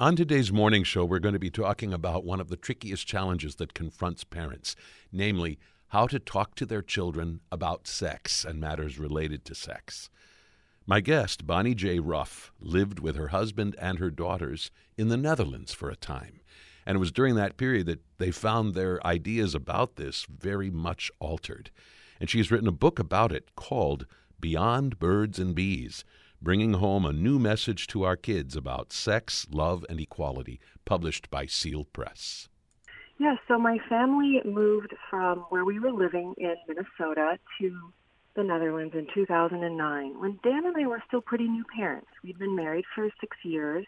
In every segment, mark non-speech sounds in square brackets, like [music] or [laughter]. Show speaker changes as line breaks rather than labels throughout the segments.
On today's morning show, we're going to be talking about one of the trickiest challenges that confronts parents, namely, how to talk to their children about sex and matters related to sex. My guest, Bonnie J. Ruff, lived with her husband and her daughters in the Netherlands for a time. And it was during that period that they found their ideas about this very much altered. And she has written a book about it called Beyond Birds and Bees bringing home a new message to our kids about sex, love, and equality, published by Seal Press.
Yeah, so my family moved from where we were living in Minnesota to the Netherlands in 2009 when Dan and I were still pretty new parents. We'd been married for six years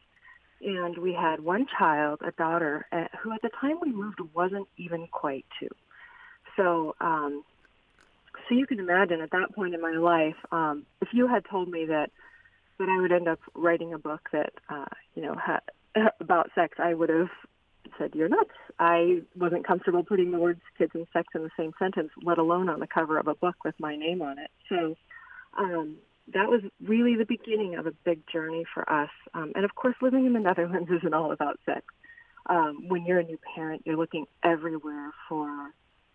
and we had one child, a daughter, uh, who at the time we moved wasn't even quite two. So, um, so you can imagine at that point in my life, um, if you had told me that that I would end up writing a book that uh, you know ha- [laughs] about sex, I would have said you're nuts. I wasn't comfortable putting the words kids and sex in the same sentence, let alone on the cover of a book with my name on it. So um, that was really the beginning of a big journey for us. Um, and of course, living in the Netherlands [laughs] isn't all about sex. Um, when you're a new parent, you're looking everywhere for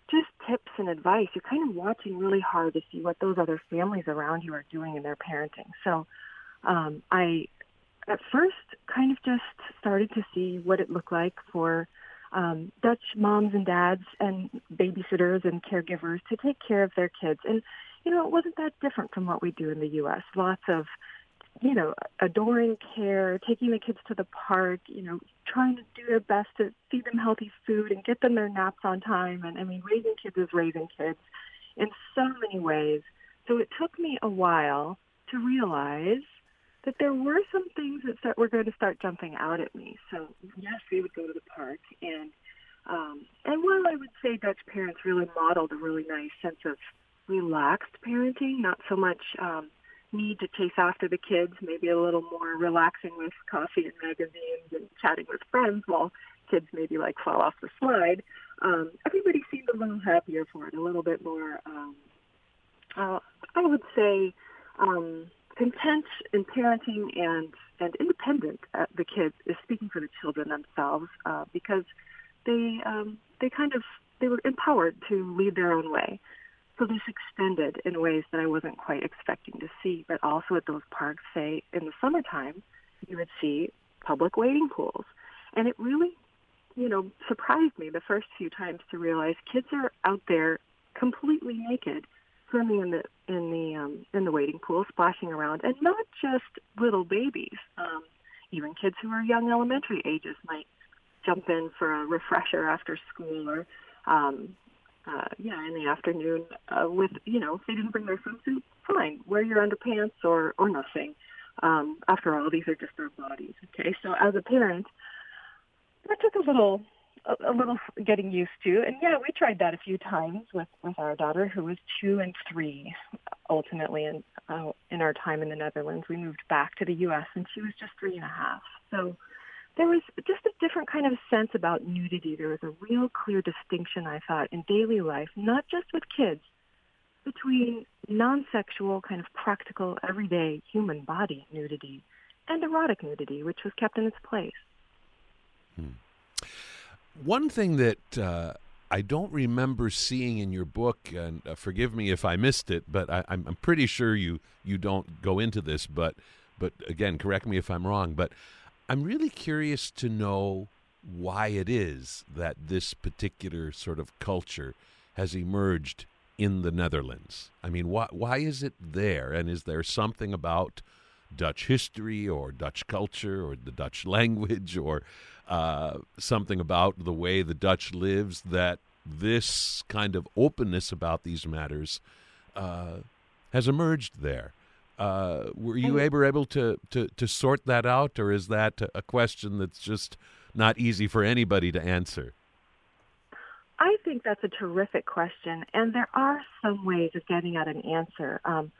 just tips and advice. You're kind of watching really hard to see what those other families around you are doing in their parenting. So um, I at first kind of just started to see what it looked like for um, Dutch moms and dads and babysitters and caregivers to take care of their kids. And, you know, it wasn't that different from what we do in the U.S. Lots of, you know, adoring care, taking the kids to the park, you know, trying to do their best to feed them healthy food and get them their naps on time. And I mean, raising kids is raising kids in so many ways. So it took me a while to realize that there were some things that start, were going to start jumping out at me. So yes, we would go to the park, and um, and while I would say Dutch parents really modeled a really nice sense of relaxed parenting, not so much um, need to chase after the kids, maybe a little more relaxing with coffee and magazines and chatting with friends while kids maybe like fall off the slide. Um, everybody seemed a little happier for it, a little bit more. Um, uh, I would say um, content in parenting and and independent uh, the kids is speaking for the children themselves uh, because they um, they kind of they were empowered to lead their own way. So this extended in ways that I wasn't quite expecting to see. But also at those parks, say in the summertime, you would see public wading pools, and it really, you know, surprised me the first few times to realize kids are out there completely naked swimming in the in the um, in the wading pool, splashing around, and not just little babies. Um, even kids who are young elementary ages might jump in for a refresher after school or um, uh, yeah in the afternoon uh, with you know if they didn't bring their swimsuit, fine, wear your underpants or or nothing. Um, after all, these are just our bodies. Okay, so as a parent, that took a little a, a little getting used to. And yeah, we tried that a few times with with our daughter, who was two and three. Ultimately, in uh, in our time in the Netherlands, we moved back to the U.S. and she was just three and a half. So there was just a different kind of sense about nudity. There was a real clear distinction, I thought, in daily life, not just with kids, between non-sexual, kind of practical, everyday human body nudity and erotic nudity, which was kept in its place.
Hmm. One thing that uh, I don't remember seeing in your book, and uh, forgive me if I missed it, but I, am pretty sure you you don't go into this. But but again, correct me if I'm wrong. But I'm really curious to know why it is that this particular sort of culture has emerged in the Netherlands. I mean, why why is it there? And is there something about Dutch history or Dutch culture or the Dutch language or uh, something about the way the Dutch lives that this kind of openness about these matters uh, has emerged there. Uh, were you ever able to, to, to sort that out, or is that a question that's just not easy for anybody to answer?
I think that's a terrific question, and there are some ways of getting at an answer. Um,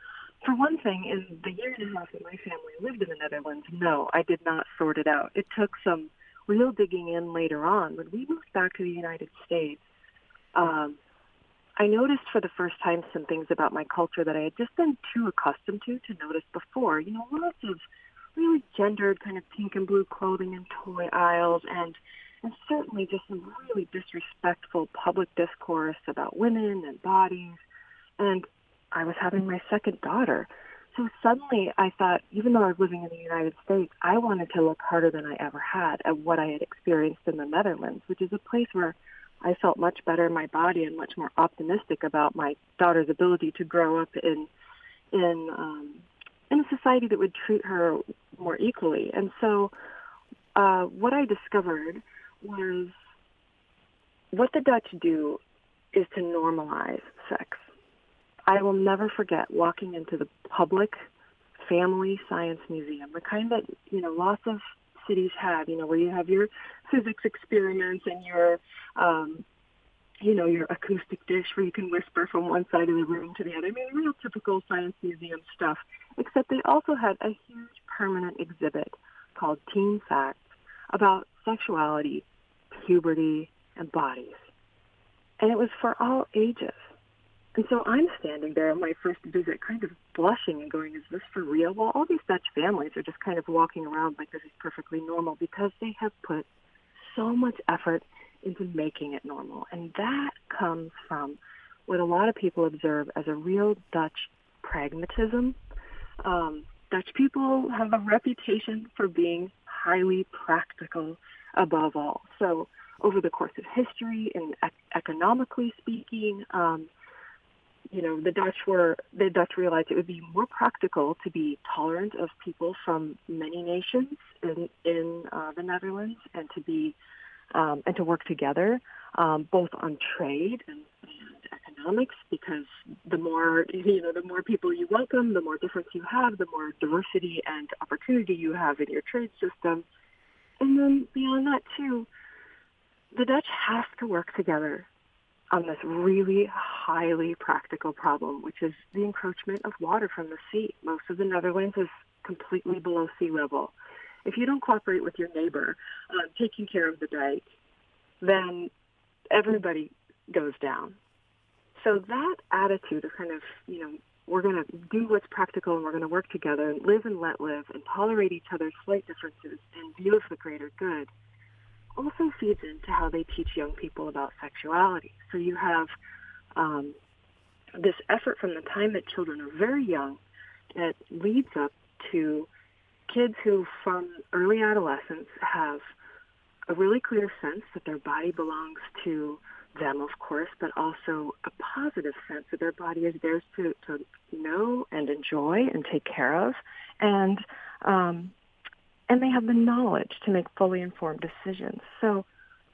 for one thing, in the year and a half that my family lived in the Netherlands, no, I did not sort it out. It took some real digging in later on. When we moved back to the United States, um, I noticed for the first time some things about my culture that I had just been too accustomed to to notice before. You know, lots of really gendered kind of pink and blue clothing and toy aisles and and certainly just some really disrespectful public discourse about women and bodies. And I was having my second daughter. So suddenly I thought, even though I was living in the United States, I wanted to look harder than I ever had at what I had experienced in the Netherlands, which is a place where I felt much better in my body and much more optimistic about my daughter's ability to grow up in in um, in a society that would treat her more equally. And so, uh, what I discovered was what the Dutch do is to normalize sex. I will never forget walking into the public family science museum, the kind that, you know, lots of cities have, you know, where you have your physics experiments and your, um, you know, your acoustic dish where you can whisper from one side of the room to the other. I mean, real typical science museum stuff, except they also had a huge permanent exhibit called Teen Facts about sexuality, puberty, and bodies. And it was for all ages. And so I'm standing there on my first visit, kind of blushing and going, is this for real? Well, all these Dutch families are just kind of walking around like this is perfectly normal because they have put so much effort into making it normal. And that comes from what a lot of people observe as a real Dutch pragmatism. Um, Dutch people have a reputation for being highly practical above all. So over the course of history and economically speaking, um, you know, the Dutch were the Dutch realized it would be more practical to be tolerant of people from many nations in in uh, the Netherlands and to be um, and to work together um, both on trade and, and economics because the more [laughs] you know the more people you welcome the more difference you have the more diversity and opportunity you have in your trade system. And then beyond that too the Dutch have to work together on this really highly practical problem, which is the encroachment of water from the sea. Most of the Netherlands is completely below sea level. If you don't cooperate with your neighbor on taking care of the dike, then everybody goes down. So that attitude of kind of, you know, we're going to do what's practical and we're going to work together and live and let live and tolerate each other's slight differences in view of the greater good – also feeds into how they teach young people about sexuality. So you have um, this effort from the time that children are very young that leads up to kids who, from early adolescence, have a really clear sense that their body belongs to them, of course, but also a positive sense that their body is theirs to, to know and enjoy and take care of. And um, and they have the knowledge to make fully informed decisions. So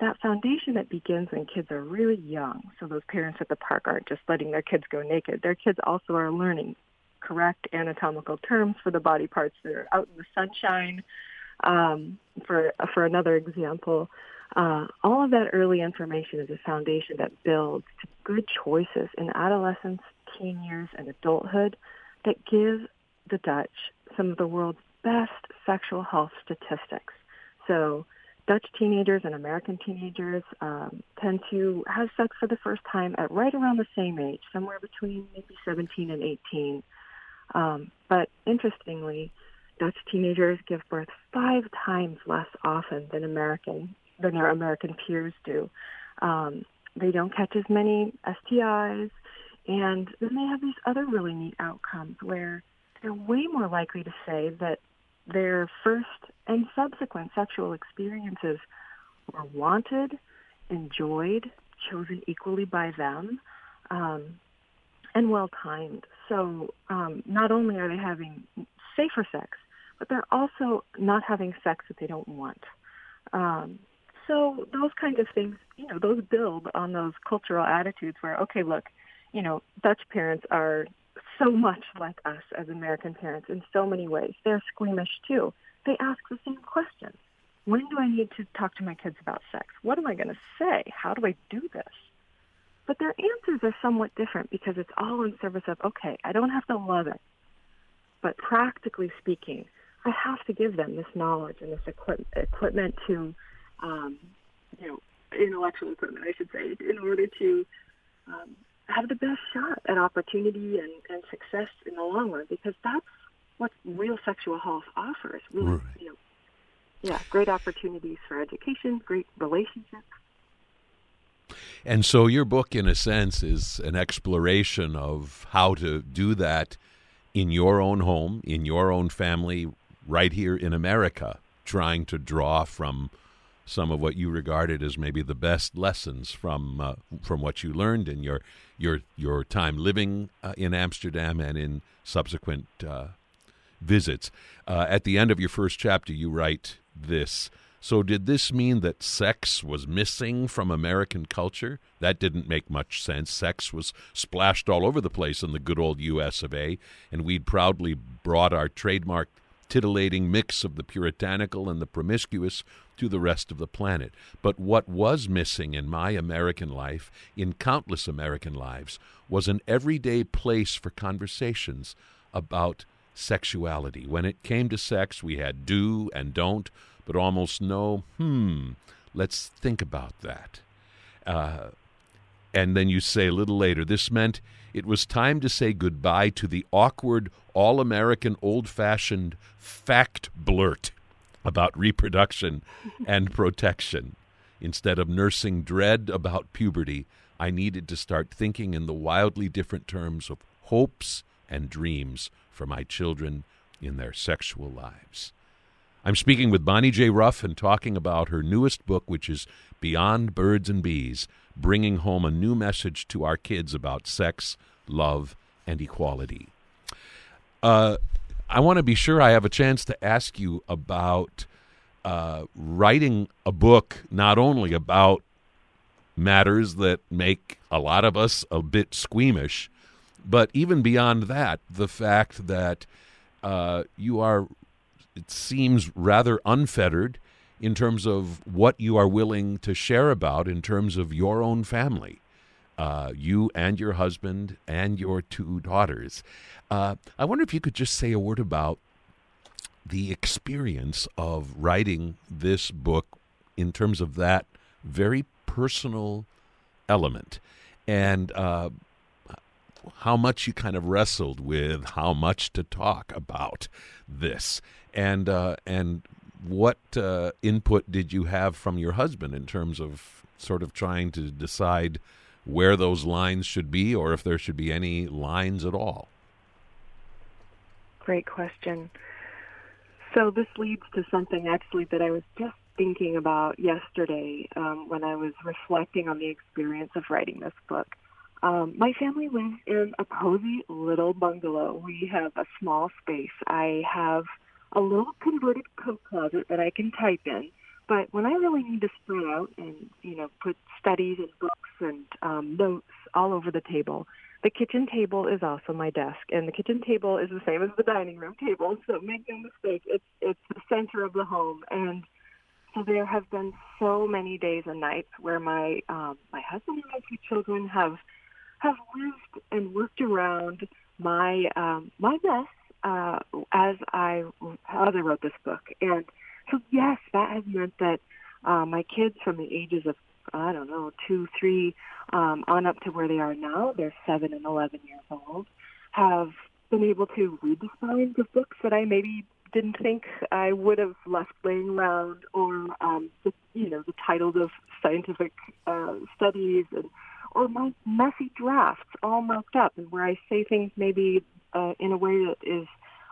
that foundation that begins when kids are really young, so those parents at the park aren't just letting their kids go naked. Their kids also are learning correct anatomical terms for the body parts that are out in the sunshine. Um, for for another example, uh, all of that early information is a foundation that builds to good choices in adolescence, teen years, and adulthood that give the Dutch some of the world's best sexual health statistics. So Dutch teenagers and American teenagers um, tend to have sex for the first time at right around the same age, somewhere between maybe 17 and 18. Um, but interestingly, Dutch teenagers give birth five times less often than American than their American peers do. Um, they don't catch as many STIs, and then they have these other really neat outcomes where they're way more likely to say that their first and subsequent sexual experiences were wanted, enjoyed, chosen equally by them, um, and well timed. So um, not only are they having safer sex, but they're also not having sex that they don't want. Um, so those kinds of things, you know, those build on those cultural attitudes where, okay, look, you know, Dutch parents are so much like us as American parents in so many ways. They're squeamish too. They ask the same questions. When do I need to talk to my kids about sex? What am I going to say? How do I do this? But their answers are somewhat different because it's all in service of, okay, I don't have to love it. But practically speaking, I have to give them this knowledge and this equip- equipment to, um, you know, intellectual equipment, I should say, in order to um, have the best shot at opportunity and, and success in the long run because that's what real sexual health offers. Really,
Right.
you know, yeah, great opportunities for education, great relationships.
And so your book, in a sense, is an exploration of how to do that in your own home, in your own family, right here in America, trying to draw from some of what you regarded as maybe the best lessons from uh, from what you learned in your your your time living uh, in Amsterdam and in subsequent uh, visits. Uh, at the end of your first chapter, you write this. So, did this mean that sex was missing from American culture? That didn't make much sense. Sex was splashed all over the place in the good old U.S. of A., and we'd proudly brought our trademark titillating mix of the puritanical and the promiscuous to the rest of the planet. But what was missing in my American life, in countless American lives, was an everyday place for conversations about sexuality. When it came to sex, we had do and don't, but almost no, hmm, let's think about that. Uh, and then you say a little later, this meant it was time to say goodbye to the awkward, all American, old fashioned fact blurt about reproduction and protection. Instead of nursing dread about puberty, I needed to start thinking in the wildly different terms of hopes and dreams for my children in their sexual lives. I'm speaking with Bonnie J. Ruff and talking about her newest book, which is Beyond Birds and Bees, bringing home a new message to our kids about sex, love, and equality. Uh, I want to be sure I have a chance to ask you about uh, writing a book not only about matters that make a lot of us a bit squeamish, but even beyond that, the fact that uh, you are, it seems, rather unfettered in terms of what you are willing to share about in terms of your own family. Uh, you and your husband and your two daughters. Uh, I wonder if you could just say a word about the experience of writing this book in terms of that very personal element and uh, how much you kind of wrestled with how much to talk about this and uh, and what uh, input did you have from your husband in terms of sort of trying to decide where those lines should be or if there should be any lines at all
Great question. So this leads to something actually that I was just thinking about yesterday um, when I was reflecting on the experience of writing this book. Um, my family lives in a cozy little bungalow. We have a small space. I have a little converted coat closet that I can type in. But when I really need to spread out and you know put studies and books and um, notes all over the table, the kitchen table is also my desk, and the kitchen table is the same as the dining room table. So make no mistake, it's it's the center of the home. And so there have been so many days and nights where my um, my husband and my two children have have lived and worked around my um, my mess uh, as I as I wrote this book. And so yes, that has meant that uh, my kids from the ages of I don't know two, three, um, on up to where they are now, they're seven and eleven years old, have been able to read the spines of books that I maybe didn't think I would have left laying around, or um, the, you know the titles of scientific uh, studies and or my messy drafts all marked up and where I say things maybe uh, in a way that is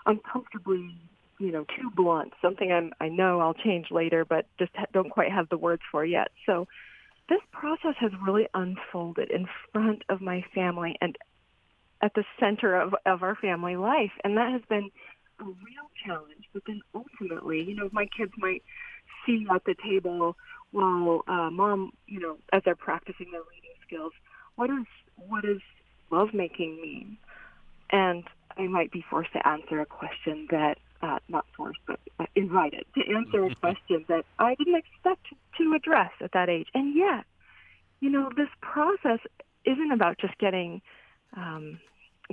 uncomfortably, you know, too blunt. Something I'm, I know I'll change later, but just ha- don't quite have the words for yet. So this process has really unfolded in front of my family and at the center of, of our family life. And that has been a real challenge. But then ultimately, you know, my kids might see at the table while uh, mom, you know, as they're practicing their reading skills, what is what does lovemaking mean? And I might be forced to answer a question that uh, not forced, but uh, invited to answer a question that I didn't expect to address at that age. And yet, you know, this process isn't about just getting um,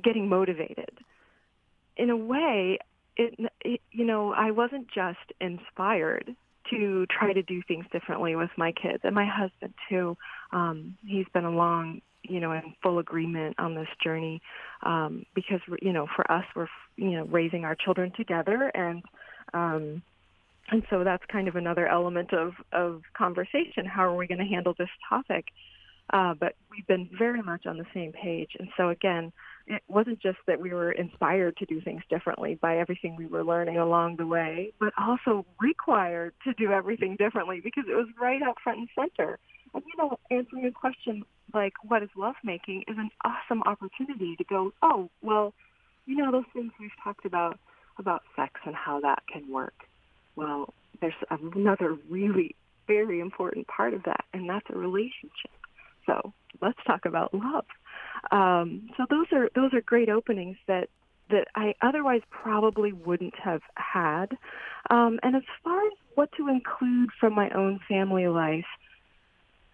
getting motivated. In a way, it, it you know, I wasn't just inspired to try to do things differently with my kids and my husband too. Um, he's been along, you know, in full agreement on this journey um, because, you know, for us, we're, you know, raising our children together and, um, and so that's kind of another element of, of conversation. How are we going to handle this topic? Uh, but we've been very much on the same page. And so again, it wasn't just that we were inspired to do things differently by everything we were learning along the way, but also required to do everything differently because it was right up front and center. And you know, answering a question like what is lovemaking is an awesome opportunity to go, oh, well, you know, those things we've talked about about sex and how that can work. Well, there's another really very important part of that, and that's a relationship. So let's talk about love. Um, so those are those are great openings that that I otherwise probably wouldn't have had. Um, and as far as what to include from my own family life,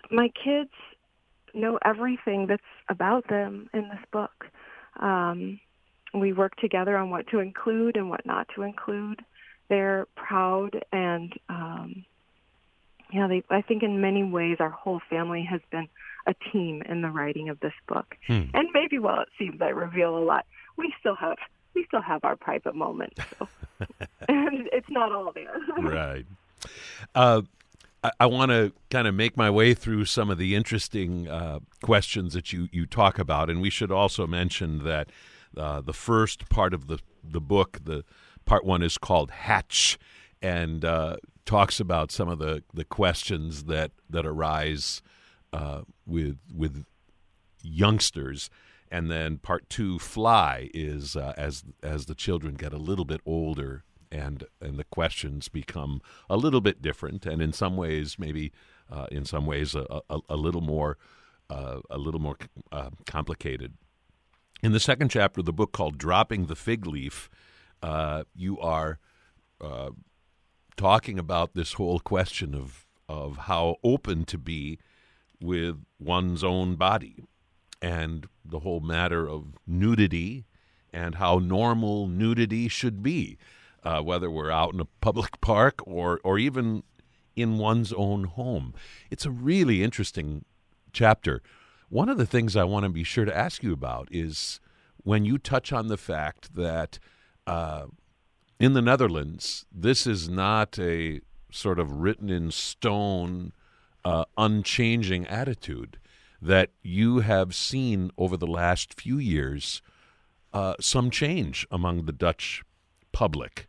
my kids know everything that's about them in this book. Um, we work together on what to include and what not to include. They're proud and um, yeah, they, I think in many ways our whole family has been a team in the writing of this book. Hmm. And maybe while it seems I reveal a lot, we still have we still have our private moments. So. [laughs] and it's not all there.
right. Uh, I, want to kind of make my way through some of the interesting uh, questions that you, you talk about, and we should also mention that uh, the first part of the the book, the part one, is called Hatch, and uh, talks about some of the, the questions that that arise uh, with with youngsters, and then part two, Fly, is uh, as as the children get a little bit older and and the questions become a little bit different, and in some ways, maybe uh, in some ways, a, a, a little more uh, a little more uh, complicated. In the second chapter of the book called "Dropping the Fig Leaf," uh, you are uh, talking about this whole question of of how open to be with one's own body and the whole matter of nudity and how normal nudity should be, uh, whether we're out in a public [laughs] park or, or even in one's own home. It's a really interesting chapter. One of the things I want to be sure to ask you about is when you touch on the fact that uh, in the Netherlands, this is not a sort of written in stone uh, unchanging attitude that you have seen over the last few years uh, some change among the Dutch public.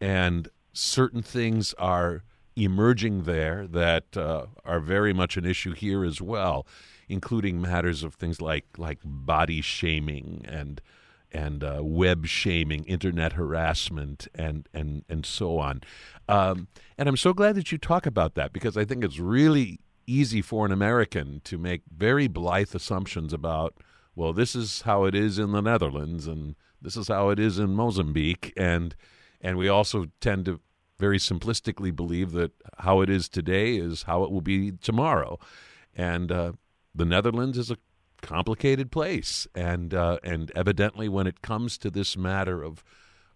And certain things are emerging there that uh, are very much an issue here as well, including matters of things like, like body shaming and and uh, web shaming, internet harassment, and and and so on. Um, and I'm so glad that you talk about that because I think it's really easy for an American to make very blithe assumptions about. Well, this is how it is in the Netherlands, and this is how it is in Mozambique, and and we also tend to very simplistically believe that how it is today is how it will be tomorrow, and uh, the Netherlands is a complicated place, and uh, and evidently, when it comes to this matter of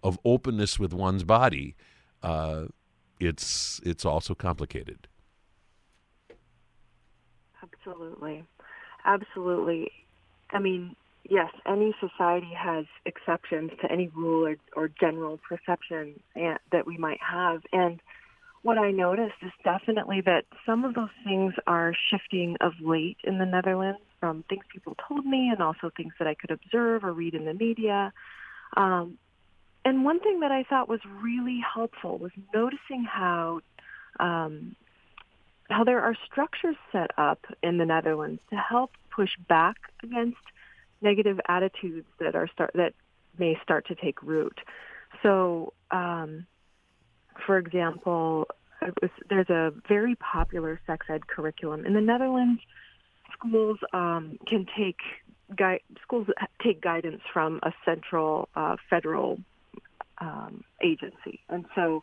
of openness with one's body, uh, it's it's also complicated.
Absolutely, absolutely. I mean, yes, any society has exceptions to any rule or, or general perception that we might have, and what I noticed is definitely that some of those things are shifting of late in the Netherlands from things people told me and also things that I could observe or read in the media. Um, and one thing that I thought was really helpful was noticing how um, how there are structures set up in the Netherlands to help push back against negative attitudes that are start that may start to take root. So, um, for example, was, there's a very popular sex ed curriculum in the Netherlands schools um, can take gui- schools take guidance from a central uh, federal um, agency, and so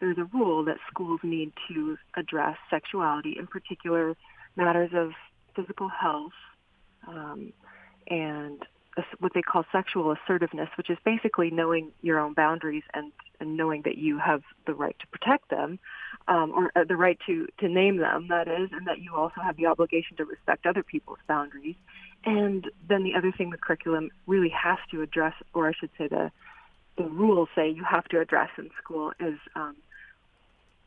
there's a rule that schools need to address sexuality, in particular matters of physical health um, and what they call sexual assertiveness, which is basically knowing your own boundaries and, and knowing that you have the right to protect them, um, or uh, the right to, to name them, that is, and that you also have the obligation to respect other people's boundaries. And then the other thing the curriculum really has to address, or I should say the, the rules say you have to address in school is um,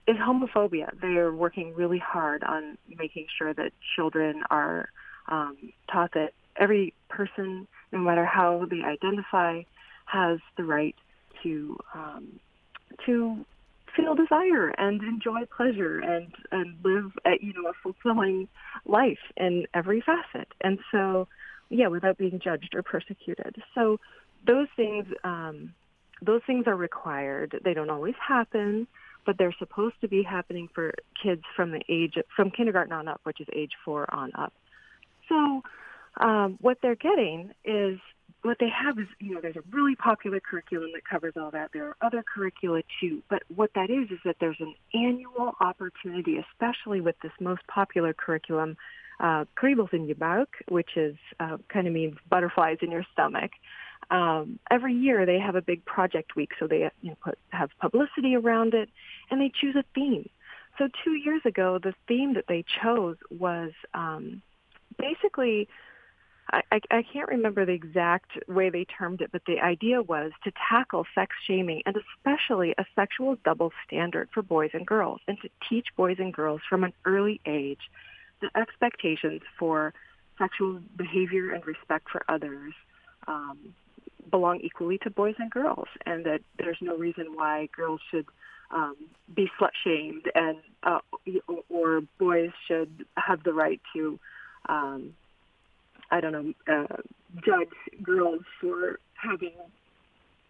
is homophobia. They are working really hard on making sure that children are um, taught that every person, no matter how they identify, has the right to um, to feel desire and enjoy pleasure and and live a, you know a fulfilling life in every facet. And so, yeah, without being judged or persecuted. So those things um, those things are required. They don't always happen, but they're supposed to be happening for kids from the age from kindergarten on up, which is age four on up. So um, what they're getting is what they have is, you know, there's a really popular curriculum that covers all that. There are other curricula too, but what that is is that there's an annual opportunity, especially with this most popular curriculum, uh, kriebels in buik, which is uh, kind of means butterflies in your stomach. Um, every year they have a big project week, so they you know, put, have publicity around it, and they choose a theme. So two years ago, the theme that they chose was um, basically I, I, can't remember the exact way they termed it, but the idea was to tackle sex shaming and especially a sexual double standard for boys and girls and to teach boys and girls from an early age the expectations for sexual behavior and respect for others um, belong equally to boys and girls and that there's no reason why girls should um, be slut shamed and uh, or boys should have the right to um, I don't know, uh, judge girls for having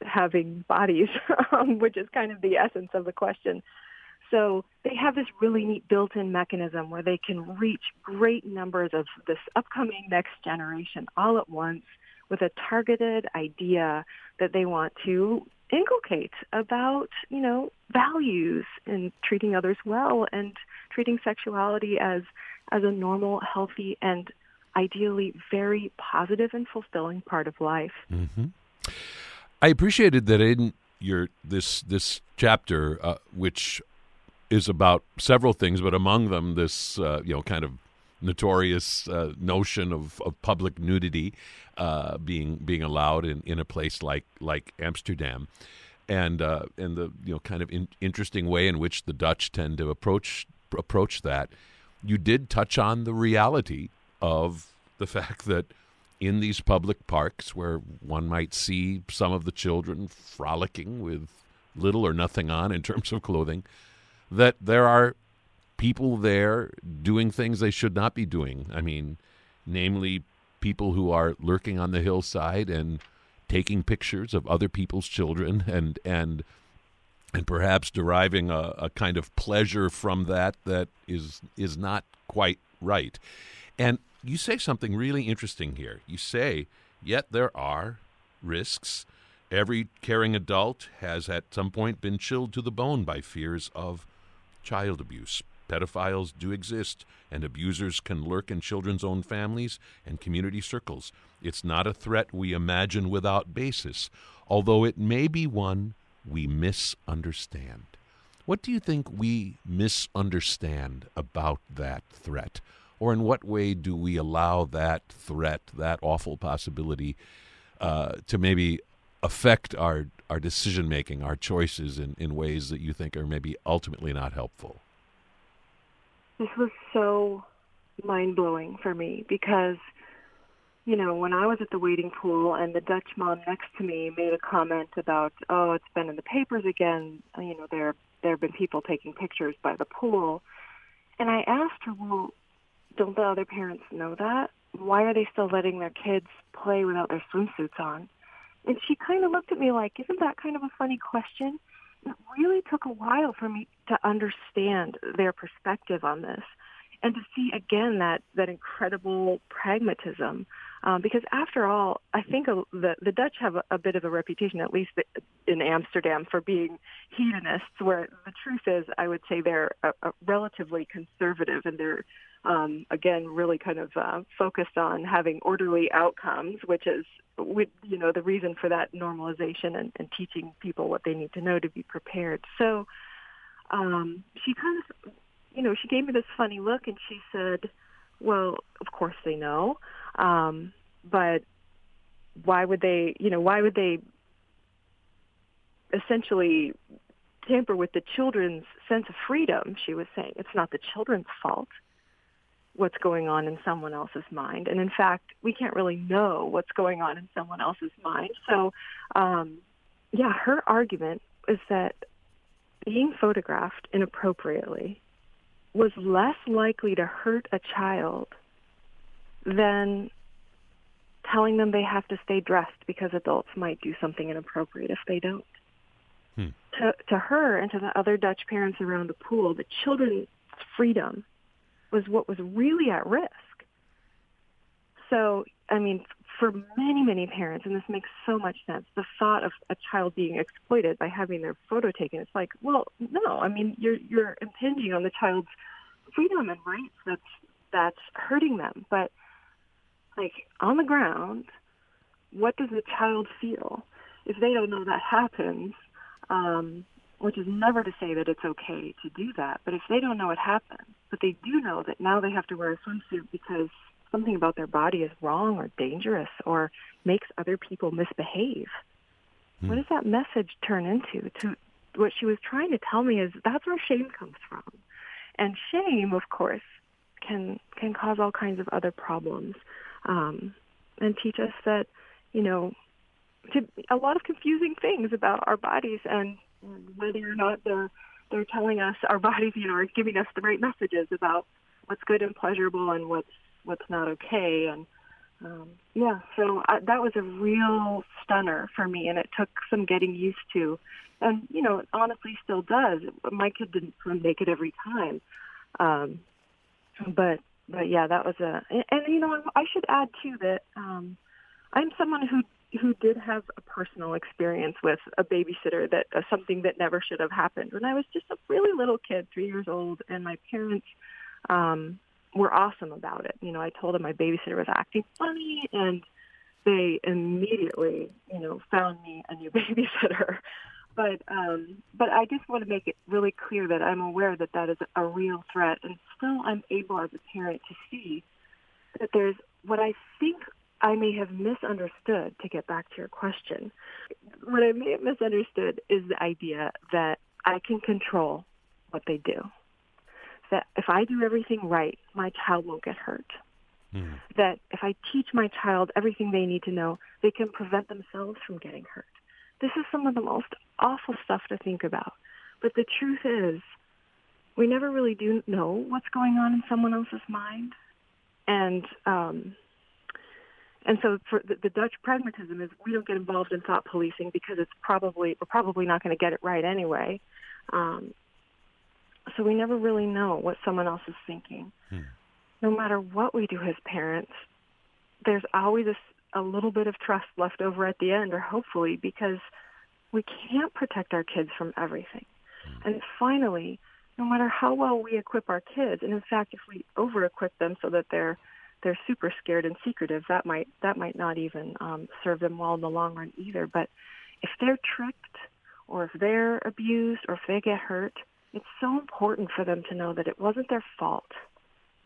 having bodies, [laughs] um, which is kind of the essence of the question. So they have this really neat built-in mechanism where they can reach great numbers of this upcoming next generation all at once with a targeted idea that they want to inculcate about, you know, values and treating others well and treating sexuality as as a normal, healthy, and ideally very positive and fulfilling part of life.
Mm-hmm. I appreciated that in your this this chapter, uh, which is about several things, but among them this uh, you know kind of notorious uh, notion of, of public nudity uh, being being allowed in, in a place like like Amsterdam, and uh, and the you know kind of in, interesting way in which the Dutch tend to approach approach that. You did touch on the reality of the fact that in these public parks where one might see some of the children frolicking with little or nothing on in terms of clothing, that there are people there doing things they should not be doing. I mean, namely, people who are lurking on the hillside and taking pictures of other people's children and and and perhaps deriving a, a kind of pleasure from that that is is not quite right. And you say something really interesting here. You say, yet there are risks. Every caring adult has at some point been chilled to the bone by fears of child abuse. Pedophiles do exist, and abusers can lurk in children's own families and community circles. It's not a threat we imagine without basis, although it may be one we misunderstand. What do you think we misunderstand about that threat? Or in what way do we allow that threat, that awful possibility, uh, to maybe affect our, our decision making, our choices in, in ways that you think are maybe ultimately not helpful?
This was so mind blowing for me because, you know, when I was at the wading pool and the Dutch mom next to me made a comment about, oh, it's been in the papers again, you know, there there have been people taking pictures by the pool. And I asked her, well, don't the other parents know that? Why are they still letting their kids play without their swimsuits on? And she kind of looked at me like, isn't that kind of a funny question? It really took a while for me to understand their perspective on this. And to see again that that incredible pragmatism. Um, because after all, I think the the Dutch have a, a bit of a reputation, at least in Amsterdam, for being hedonists. Where the truth is, I would say they're a, a relatively conservative, and they're um, again really kind of uh, focused on having orderly outcomes, which is you know the reason for that normalization and, and teaching people what they need to know to be prepared. So um, she kind of you know, she gave me this funny look and she said, well, of course they know, um, but why would they, you know, why would they essentially tamper with the children's sense of freedom, she was saying. It's not the children's fault what's going on in someone else's mind. And in fact, we can't really know what's going on in someone else's mind. So, um, yeah, her argument is that being photographed inappropriately was less likely to hurt a child than telling them they have to stay dressed because adults might do something inappropriate if they don't. Hmm. To, to her and to the other Dutch parents around the pool, the children's freedom was what was really at risk. So, I mean, for many, many parents, and this makes so much sense, the thought of a child being exploited by having their photo taken, it's like, well, no, I mean, you're you're impinging on the child's freedom and rights that's that's hurting them. But like on the ground, what does the child feel if they don't know that happens? Um, which is never to say that it's okay to do that, but if they don't know it happened, but they do know that now they have to wear a swimsuit because something about their body is wrong or dangerous or makes other people misbehave. Hmm. What does that message turn into? To what she was trying to tell me is that's where shame comes from. And shame, of course, can can cause all kinds of other problems, um, and teach us that, you know, to a lot of confusing things about our bodies and whether or not they're they're telling us our bodies, you know, are giving us the right messages about what's good and pleasurable and what's what's not okay. And um, yeah, so I, that was a real stunner for me, and it took some getting used to, and you know, it honestly still does. My kid didn't make it every time, um, but but yeah, that was a, and, and you know, I should add too that um, I'm someone who who did have a personal experience with a babysitter that uh, something that never should have happened. When I was just a really little kid, three years old, and my parents um, were awesome about it. You know, I told them my babysitter was acting funny, and they immediately, you know, found me a new [laughs] babysitter. But um, but I just want to make it really clear that I'm aware that that is a real threat, and still I'm able as a parent to see that there's what I think I may have misunderstood. To get back to your question, what I may have misunderstood is the idea that I can control what they do that if I do everything right, my child won't get hurt. Mm. That if I teach my child everything they need to know, they can prevent themselves from getting hurt. This is some of the most awful stuff to think about. But the truth is, we never really do know what's going on in someone else's mind. And um, and so for the, the Dutch pragmatism is we don't get involved in thought policing because it's probably we're probably not going to get it right anyway. Um, so we never really know what someone else is thinking. Hmm. No matter what we do as parents, there's always a, a little bit of trust left over at the end, or hopefully, because we can't protect our kids from everything. Hmm. And finally, no matter how well we equip our kids, and in fact, if we over-equip them so that they're they're super scared and secretive, that might that might not even um, serve them well in the long run either. But if they're tricked, or if they're abused, or if they get hurt, it's so important for them to know that it wasn't their fault.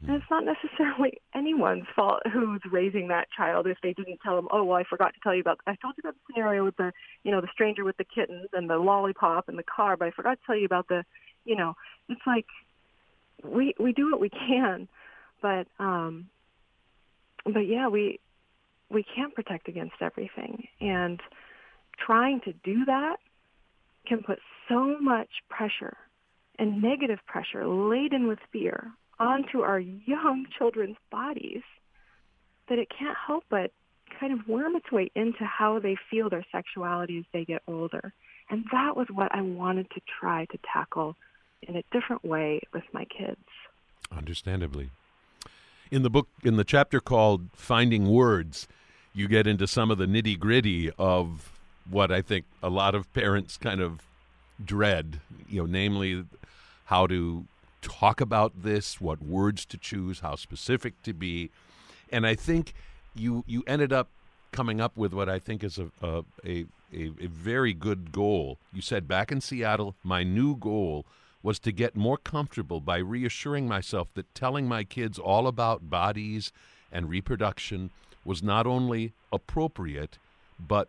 And it's not necessarily [laughs] anyone's fault who's raising that child if they didn't tell them, oh, well, I forgot to tell you about, I told you about the scenario with the, you know, the stranger with the kittens and the lollipop and the car, but I forgot to tell you about the, you know, it's like we, we do what we can, but, um, but yeah, we, we can't protect against everything. And trying to do that can put so much pressure and negative pressure laden with fear onto our young children's bodies that it can't help but kind of worm its way into how they feel their sexuality as they get older. And that was what I wanted to try to tackle in a different way with my kids.
Understandably. In the book, in the chapter called Finding Words, you get into some of the nitty gritty of what I think a lot of parents kind of dread, you know, namely how to talk about this, what words to choose, how specific to be. And I think you you ended up coming up with what I think is a a, a, a, very good goal. You said back in Seattle, my new goal was to get more comfortable by reassuring myself that telling my kids all about bodies and reproduction was not only appropriate, but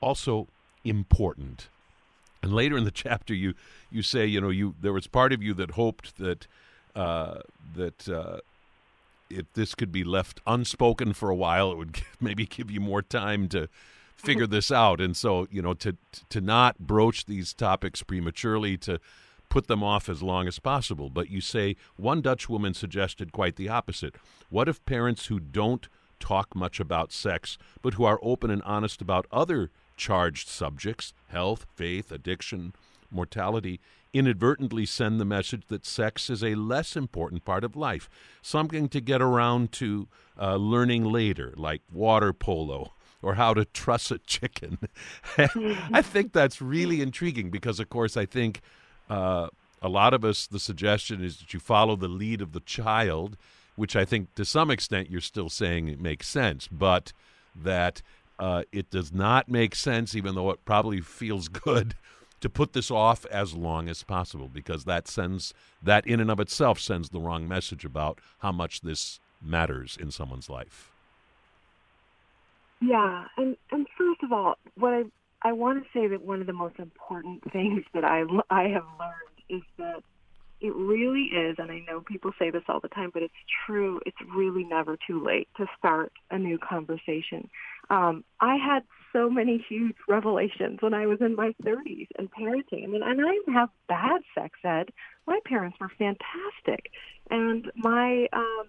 also important. And later in the [laughs] chapter, you you say, you know, you there was part of you that hoped that uh, that uh, if this could be left unspoken for a while, it would [laughs] maybe give you more time to figure this out. And so, you know, to to not broach these topics prematurely, to put them off as long as possible. But you say one Dutch woman suggested quite the opposite. What if parents who don't talk much about sex, but who are open and honest about other charged subjects, health, faith, addiction, mortality, inadvertently send the message that sex is a less important part of life, something to get around to uh, learning later, like water polo or how to truss a chicken. [laughs] I think that's really intriguing because, of course, I think uh, a lot of us, the suggestion is that you follow the lead of the child, which I think to some extent you're still saying it makes sense, but that uh, it does not make sense, even though it probably feels good, to put this off as long as possible because that sends that in and of itself sends the wrong message about how much this matters in someone's life.
Yeah, and and first of all, what I I want to say that one of the most important [laughs] things that I I have learned is that it really is, and I know people say this all the time, but it's true. It's really never too late to start a new conversation. Um, I had so many huge revelations when I was in my 30s and parenting. I mean, and I didn't have bad sex ed. My parents were fantastic, and my um,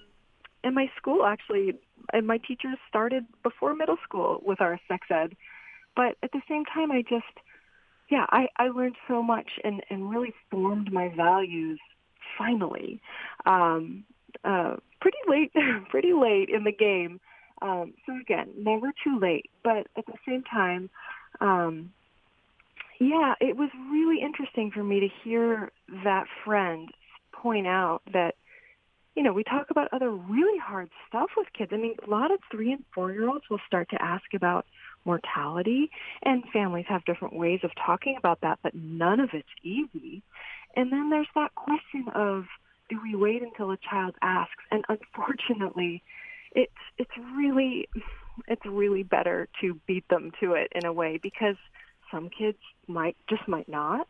and my school actually, and my teachers started before middle school with our sex ed. But at the same time, I just yeah, I, I learned so much and, and really formed my values finally. Um, uh, pretty late, [laughs] pretty late in the game. Um, so again, never too late. But at the same time, um, yeah, it was really interesting for me to hear that friend point out that, you know, we talk about other really hard stuff with kids. I mean, a lot of three and four year olds will start to ask about mortality, and families have different ways of talking about that, but none of it's easy. And then there's that question of do we wait until a child asks? And unfortunately, it's it's really it's really better to beat them to it in a way because some kids might just might not,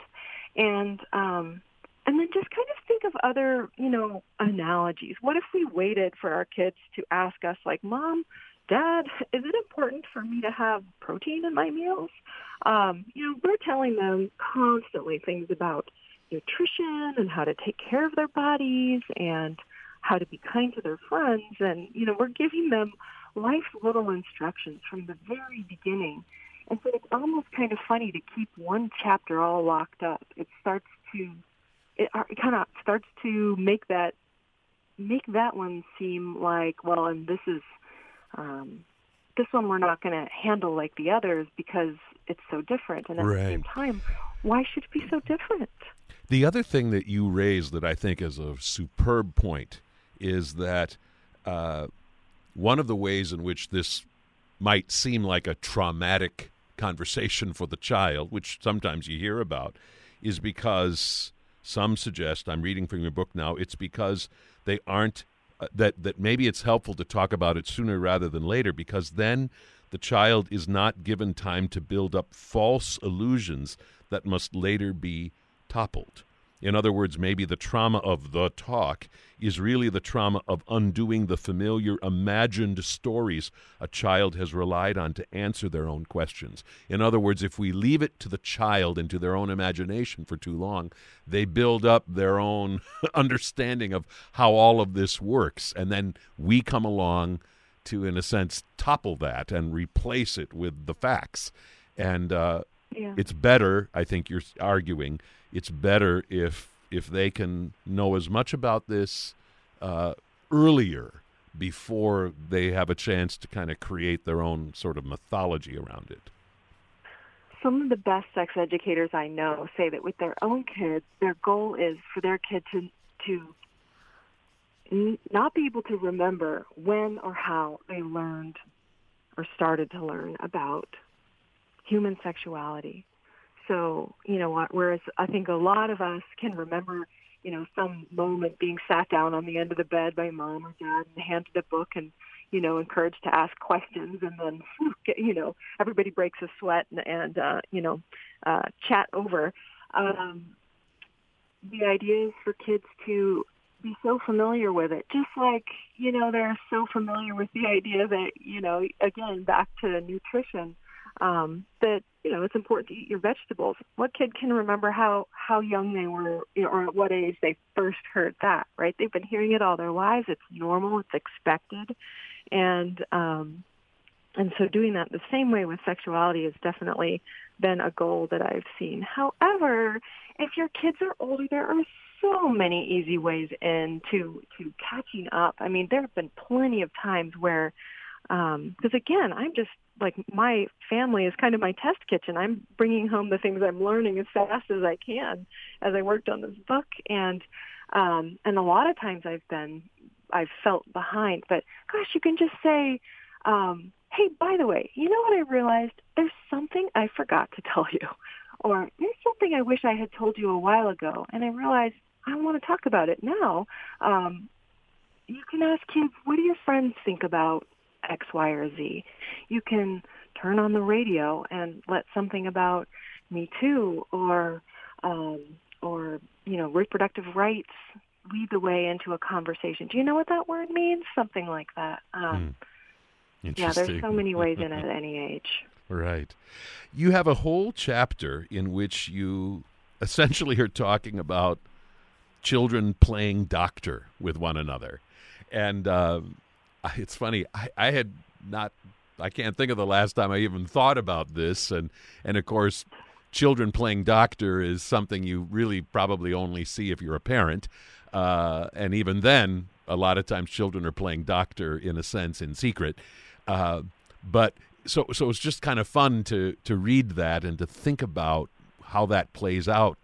and um, and then just kind of think of other you know analogies. What if we waited for our kids to ask us like, "Mom, Dad, is it important for me to have protein in my meals? Um, you know, we're telling them constantly things about nutrition and how to take care of their bodies and how to be kind to their friends. And, you know, we're giving them life little instructions from the very beginning. And so it's almost kind of funny to keep one chapter all locked up. It starts to, it, it kind of starts to make that, make that one seem like, well, and this is um, this one we're not going to handle like the others because it's so different. And at right. the same time, why should it be so different?
The other thing that you raised that I think is a superb point is that uh, one of the ways in which this might seem like a traumatic conversation for the child, which sometimes you hear about, is because some suggest, I'm reading from your book now, it's because they aren't uh, that that maybe it's helpful to talk about it sooner rather than later because then the child is not given time to build up false illusions that must later be toppled. In other words, maybe the trauma of the talk is really the trauma of undoing the familiar imagined stories a child has relied on to answer their own questions. In other words, if we leave it to the child and to their own imagination for too long, they build up their own [laughs] understanding of how all of this works. And then we come along to, in a sense, topple that and replace it with the facts. And uh, yeah. it's better, I think you're arguing it's better if if they can know as much about this uh, earlier before they have a chance to kind of create their own sort of mythology around it?
Some of the best sex educators I know say that with their own kids, their goal is for their kid to to not be able to remember when or how they learned or started to learn about human sexuality. So, you know, whereas I think a lot of us can remember you know, some moment being sat down on the end of the bed by mom or dad and handed a book and, you know, encouraged to ask questions and then, [laughs] you know, everybody breaks a sweat and, and uh, you know, uh, chat over. Um, the idea is for kids to be so familiar with it, just like, you know, they're so familiar with the idea that, you know, again, back to nutrition, um, that you know it's important to eat your vegetables. What kid can remember how how young they were you know, or at what age they first heard that? Right? They've been hearing it all their lives. It's normal. It's expected, and um, and so doing that the same way with sexuality has definitely been a goal that I've seen. However, if your kids are older, there are so many easy ways in to to catching up. I mean, there have been plenty of times where because um, again, I'm just like my family is kind of my test kitchen. I'm bringing home the things I'm learning as fast as I can as I worked on this book, and um, and a lot of times I've been I've felt behind. But gosh, you can just say, um, "Hey, by the way, you know what I realized? There's something I forgot to tell you, or there's something I wish I had told you a while ago, and I realized I want to talk about it now." Um, you can ask kids, "What do your friends think about X, Y, or Z. You can turn on the radio and let something about Me Too or um, or you know reproductive rights lead the way into a conversation. Do you know what that word means? Something like that. Um,
hmm.
Yeah, there's so many ways in [laughs] at any age.
Right. You have a whole chapter in which you essentially are talking about children playing doctor with one another. And uh, it's funny. I, I had not. I can't think of the last time I even thought about this, and and of course, children playing doctor is something you really probably only see if you're a parent, uh, and even then, a lot of times children are playing doctor in a sense in secret. Uh, but so so it's just kind of fun to to read that and to think about how that plays out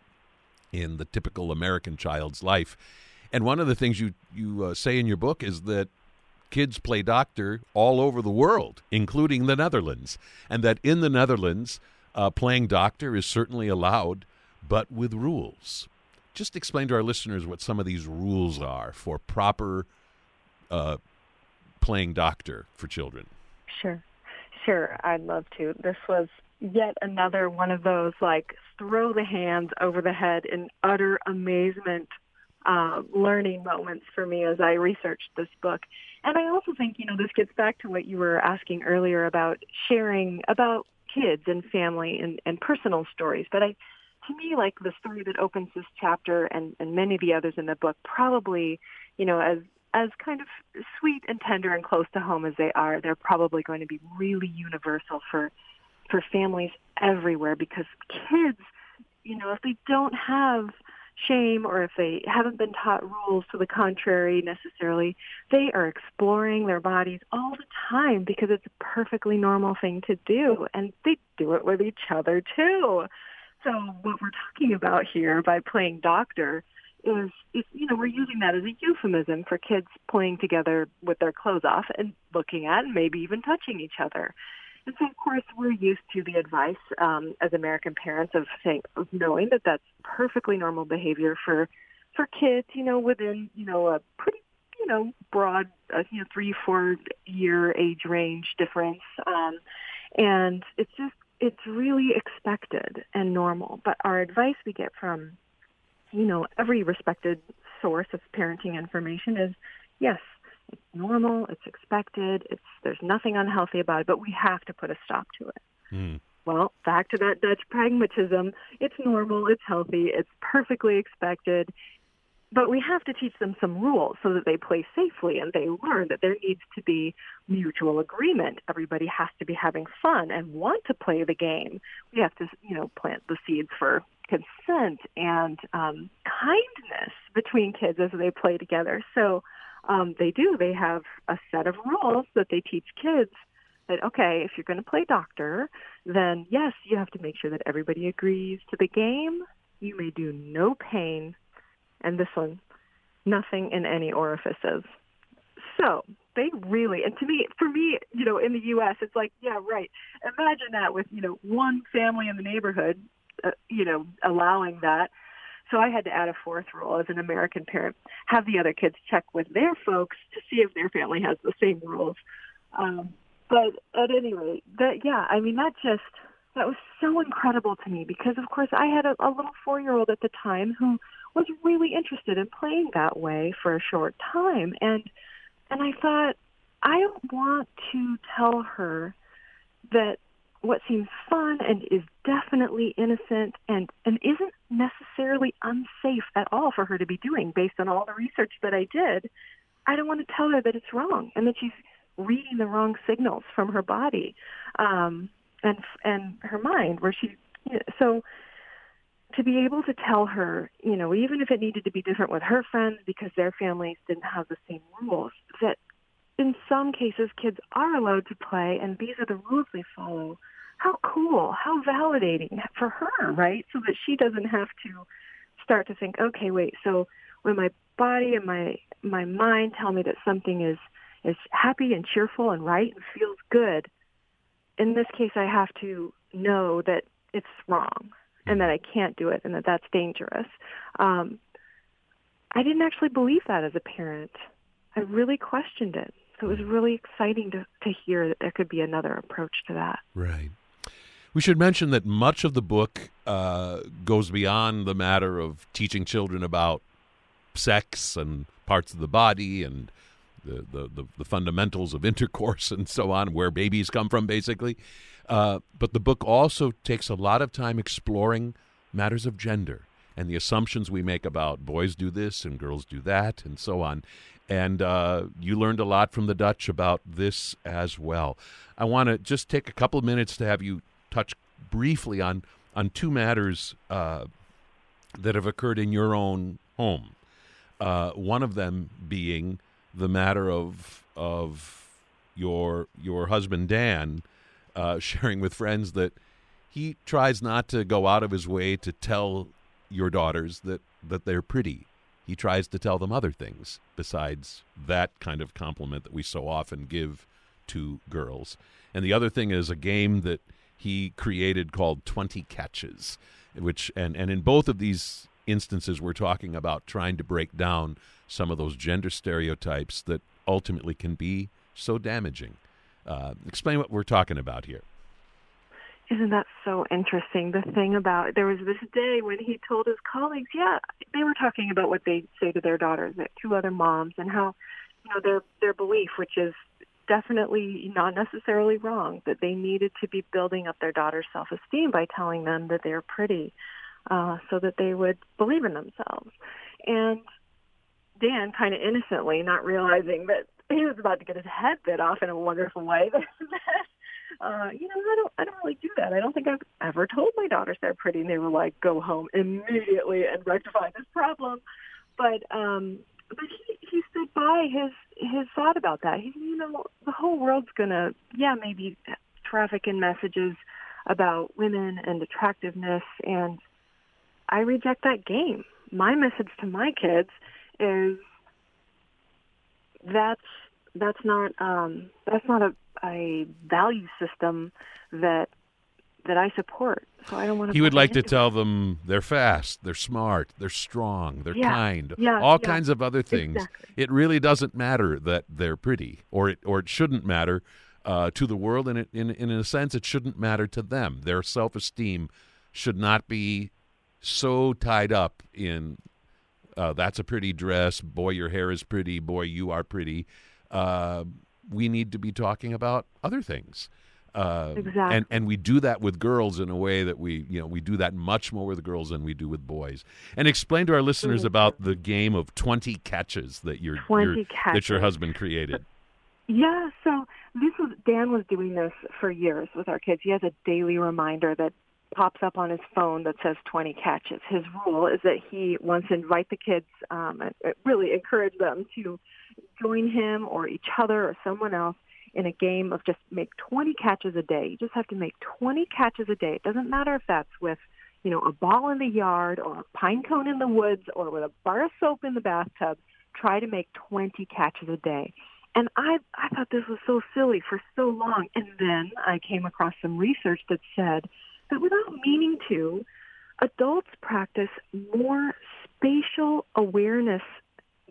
in the typical American child's life. And one of the things you you uh, say in your book is that kids play doctor all over the world, including the Netherlands, and that in the Netherlands, uh, playing doctor is certainly allowed, but with rules. Just explain to our listeners what some of these rules are for proper uh, playing doctor for children.
Sure. Sure, I'd love to. This was yet another one of those like throw the hands over the head in utter amazement uh, learning moments for me as I researched this book. And I also think, you know, this gets back to what you were asking earlier about sharing about kids and family and, and personal stories. But I, to me, like the story that opens this chapter and, and many of the others in the book probably, you know, as as kind of sweet and tender and close to home as they are, they're probably going to be really universal for for families everywhere because kids, you know, if they don't have shame or if they haven't been taught rules to the contrary necessarily, they are exploring their bodies all the time because it's a perfectly normal thing to do. And they do it with each other too. So what we're talking about here by playing doctor is, is, you know, we're using that as a euphemism for kids playing together with their clothes off and looking at and maybe even touching each other. And so, of course, we're used to the advice um, as American parents of saying, of knowing that that's perfectly normal behavior for for kids, you know, within you know a pretty you know broad, uh, you know, three four year age range difference, um, and it's just it's really expected and normal. But our advice we get from you know every respected source of parenting information is yes it's normal. It's expected. It's there's nothing unhealthy about it, but we have to put a stop to it. Mm. Well, back to that Dutch pragmatism. It's normal. It's healthy. It's perfectly expected. But we have to teach them some rules so that they play safely and they learn that there needs to be mutual agreement. Everybody has to be having fun and want to play the game. We have to, you know, plant the seeds for consent and um, kindness between kids as they play together. So um, they do. They have a set of rules that they teach kids that okay, if you're going to play doctor, then yes, you have to make sure that everybody agrees to the game. You may do no pain, and this one, nothing in any orifices. So they really, and to me, for me, you know, in the U.S., it's like, yeah, right. Imagine that with you know one family in the neighborhood, uh, you know, allowing that. So I had to add a fourth rule as an American parent: have the other kids check with their folks to see if their family has the same rules. Um, but at any rate, that yeah, I mean that just that was so incredible to me because of course I had a, a little four year old at the time who was really interested in playing that way for a short time and and I thought I want to tell her that what seems fun and is definitely innocent and and isn't necessarily unsafe at all for her to be doing based on all the research that I did. I don't want to tell her that it's wrong and that she's reading the wrong signals from her body um, and and her mind, where she you know, so to be able to tell her, you know, even if it needed to be different with her friends because their families didn't have the same rules, that in some cases kids are allowed to play and these are the rules they follow. How cool, how validating for her, right? So that she doesn't have to start to think, okay, wait, so when my body and my my mind tell me that something is is happy and cheerful and right and feels good, in this case, I have to know that it's wrong and that I can't do it and that that's dangerous. Um, I didn't actually believe that as a parent. I really questioned it. So it was really exciting to, to hear that there could be another approach to that.
Right. We should mention that much of the book uh, goes beyond the matter of teaching children about sex and parts of the body and the, the, the, the, fundamentals of intercourse [laughs] and so on, where babies come from, basically. Uh, but the book also takes a lot of time exploring matters of gender and the assumptions we make about boys do this and girls do that and so on. And uh, you learned a lot from the Dutch about this as well. I want to just take a couple of minutes to have you touch briefly on on two matters uh, that have occurred in your own home. Uh, one of them being the matter of of your your husband Dan uh, [laughs] sharing with friends that he tries not to go out of his way to tell your daughters that that they're pretty. He tries to tell them other things besides that kind of compliment that we so often give to girls. And the other thing is a game that he created called 20 Catches, which and and in both of these instances we're talking about trying to break down some of those gender stereotypes that ultimately can be so damaging. Uh, explain what we're talking about here.
Isn't that so interesting? The thing about there was this day when he told his colleagues, yeah, they were talking about what they say to their daughters, two other moms, and how you know their their belief, which is definitely not necessarily wrong, that they needed to be building up their daughter's self esteem by telling them that they're pretty, uh, so that they would believe in themselves. And Dan, kind of innocently, not realizing that [laughs] he was about to get his head bit off in a wonderful way. [laughs] uh, you know, I don't, I don't really do that. I don't think I've ever told my daughters they're pretty, and they were like, "Go home immediately and rectify this problem." But, um, but he, he stood by his his thought about that. He, you know, the whole world's gonna, yeah, maybe traffic in messages about women and attractiveness, and I reject that game. My message to my kids is that's that's not um, that's not a, a value system that that I support. So I don't want to.
He would like to tell them they're fast, they're smart, they're strong, they're
yeah.
kind,
yeah,
all
yeah.
kinds of other things.
Exactly.
It really doesn't matter that they're pretty, or it or it shouldn't matter uh, to the world, and it, in in a sense, it shouldn't matter to them. Their self esteem should not be so tied up in uh, that's a pretty dress. Boy, your hair is pretty. Boy, you are pretty. Uh, we need to be talking about other things.
Uh, exactly.
And and we do that with girls in a way that we you know we do that much more with girls than we do with boys. And explain to our listeners mm-hmm. about the game of twenty catches that your, your that your husband created.
Yeah, so this was Dan was doing this for years with our kids. He has a daily reminder that pops up on his phone that says 20 catches. His rule is that he wants to invite the kids, um, really encourage them to join him or each other or someone else in a game of just make 20 catches a day. You just have to make 20 catches a day. It doesn't matter if that's with, you know, a ball in the yard or a pine cone in the woods or with a bar of soap in the bathtub. Try to make 20 catches a day. And I, I thought this was so silly for so long. And then I came across some research that said that without meaning to, adults practice more spatial awareness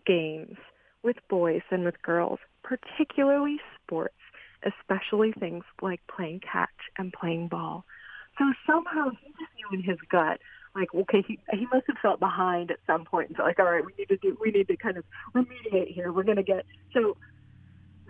games with boys than with girls, particularly sports, especially things like playing catch and playing ball. So somehow he just knew in his gut, like, okay, he he must have felt behind at some point and felt like, all right, we need to do, we need to kind of remediate here. We're going to get so.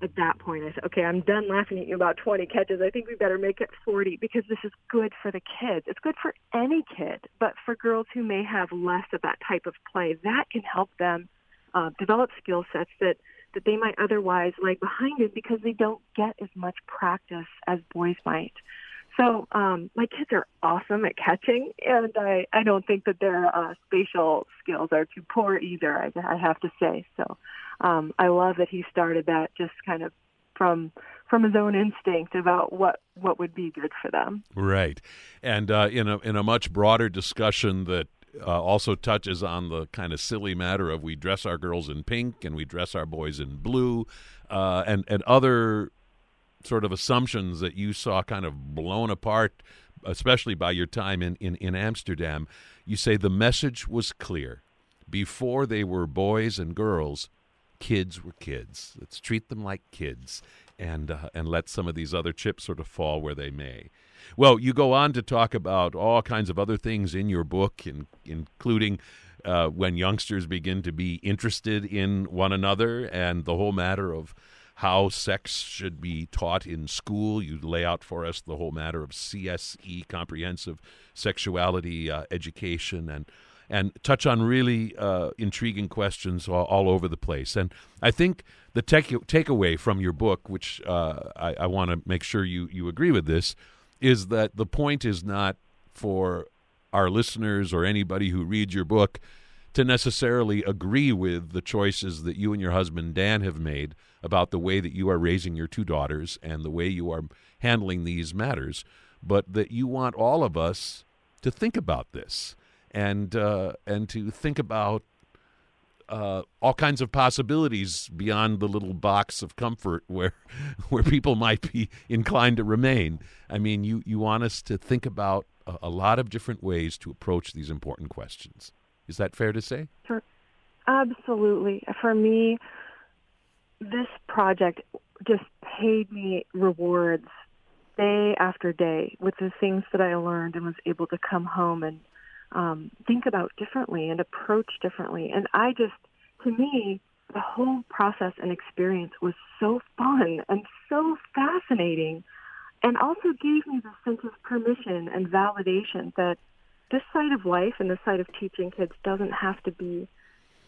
At that point, I said, okay, I'm done laughing at you about 20 catches. I think we better make it 40 because this is good for the kids. It's good for any kid, but for girls who may have less of that type of play, that can help them uh, develop skill sets that that they might otherwise lag behind in because they don't get as much practice as boys might. So um, my kids are awesome at catching, and I, I don't think that their uh, spatial skills are too poor either. I, I have to say. So um, I love that he started that just kind of from from his own instinct about what what would be good for them.
Right, and uh, in a in a much broader discussion that uh, also touches on the kind of silly matter of we dress our girls in pink and we dress our boys in blue, uh, and and other sort of assumptions that you saw kind of blown apart, especially by your time in, in, in Amsterdam. You say the message was clear. Before they were boys and girls, kids were kids. Let's treat them like kids and uh, and let some of these other chips sort of fall where they may. Well, you go on to talk about all kinds of other things in your book, in, including uh, when youngsters begin to be interested in one another and the whole matter of how sex should be taught in school. You lay out for us the whole matter of CSE, comprehensive sexuality uh, education, and and touch on really uh, intriguing questions all, all, over the place. And I think the take, takeaway from your book, which uh, I, I want to make sure you, you agree with this, is that the point is not for our listeners or anybody who reads your book to necessarily agree with the choices that you and your husband Dan have made about the way that you are raising your two daughters and the way you are handling these matters, but that you want all of us to think about this and uh, and to think about uh, all kinds of possibilities beyond the little box of comfort [laughs] where where people might be inclined to remain. I mean, you you want us to think about a, a lot of different ways to approach these important questions. Is that fair to say?
Sure. Absolutely. For me, this project just paid me rewards day after day with the things that I learned and was able to come home and um, think about differently and approach differently. And I just, to me, the whole process and experience was so fun and so fascinating and also gave me the sense of permission and validation that this side of life and this side of teaching kids doesn't have to be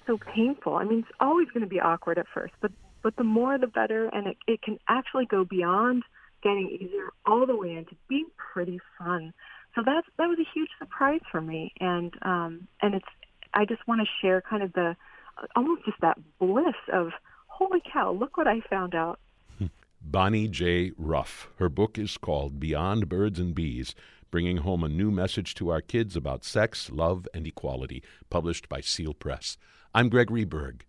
so painful. I mean, it's always going to be awkward at first, but but the more the better, and it, it can actually go beyond getting easier all the way into being pretty fun so that's that was a huge surprise for me, and um, and it's I just want to share kind of the almost just that bliss of holy cow, look what I found out. [laughs]
Bonnie J. Ruff. Her book is called Beyond Birds and Bees Bringing Home a New Message to Our Kids About Sex, Love, and Equality, published by Seal Press. I'm Gregory Berg.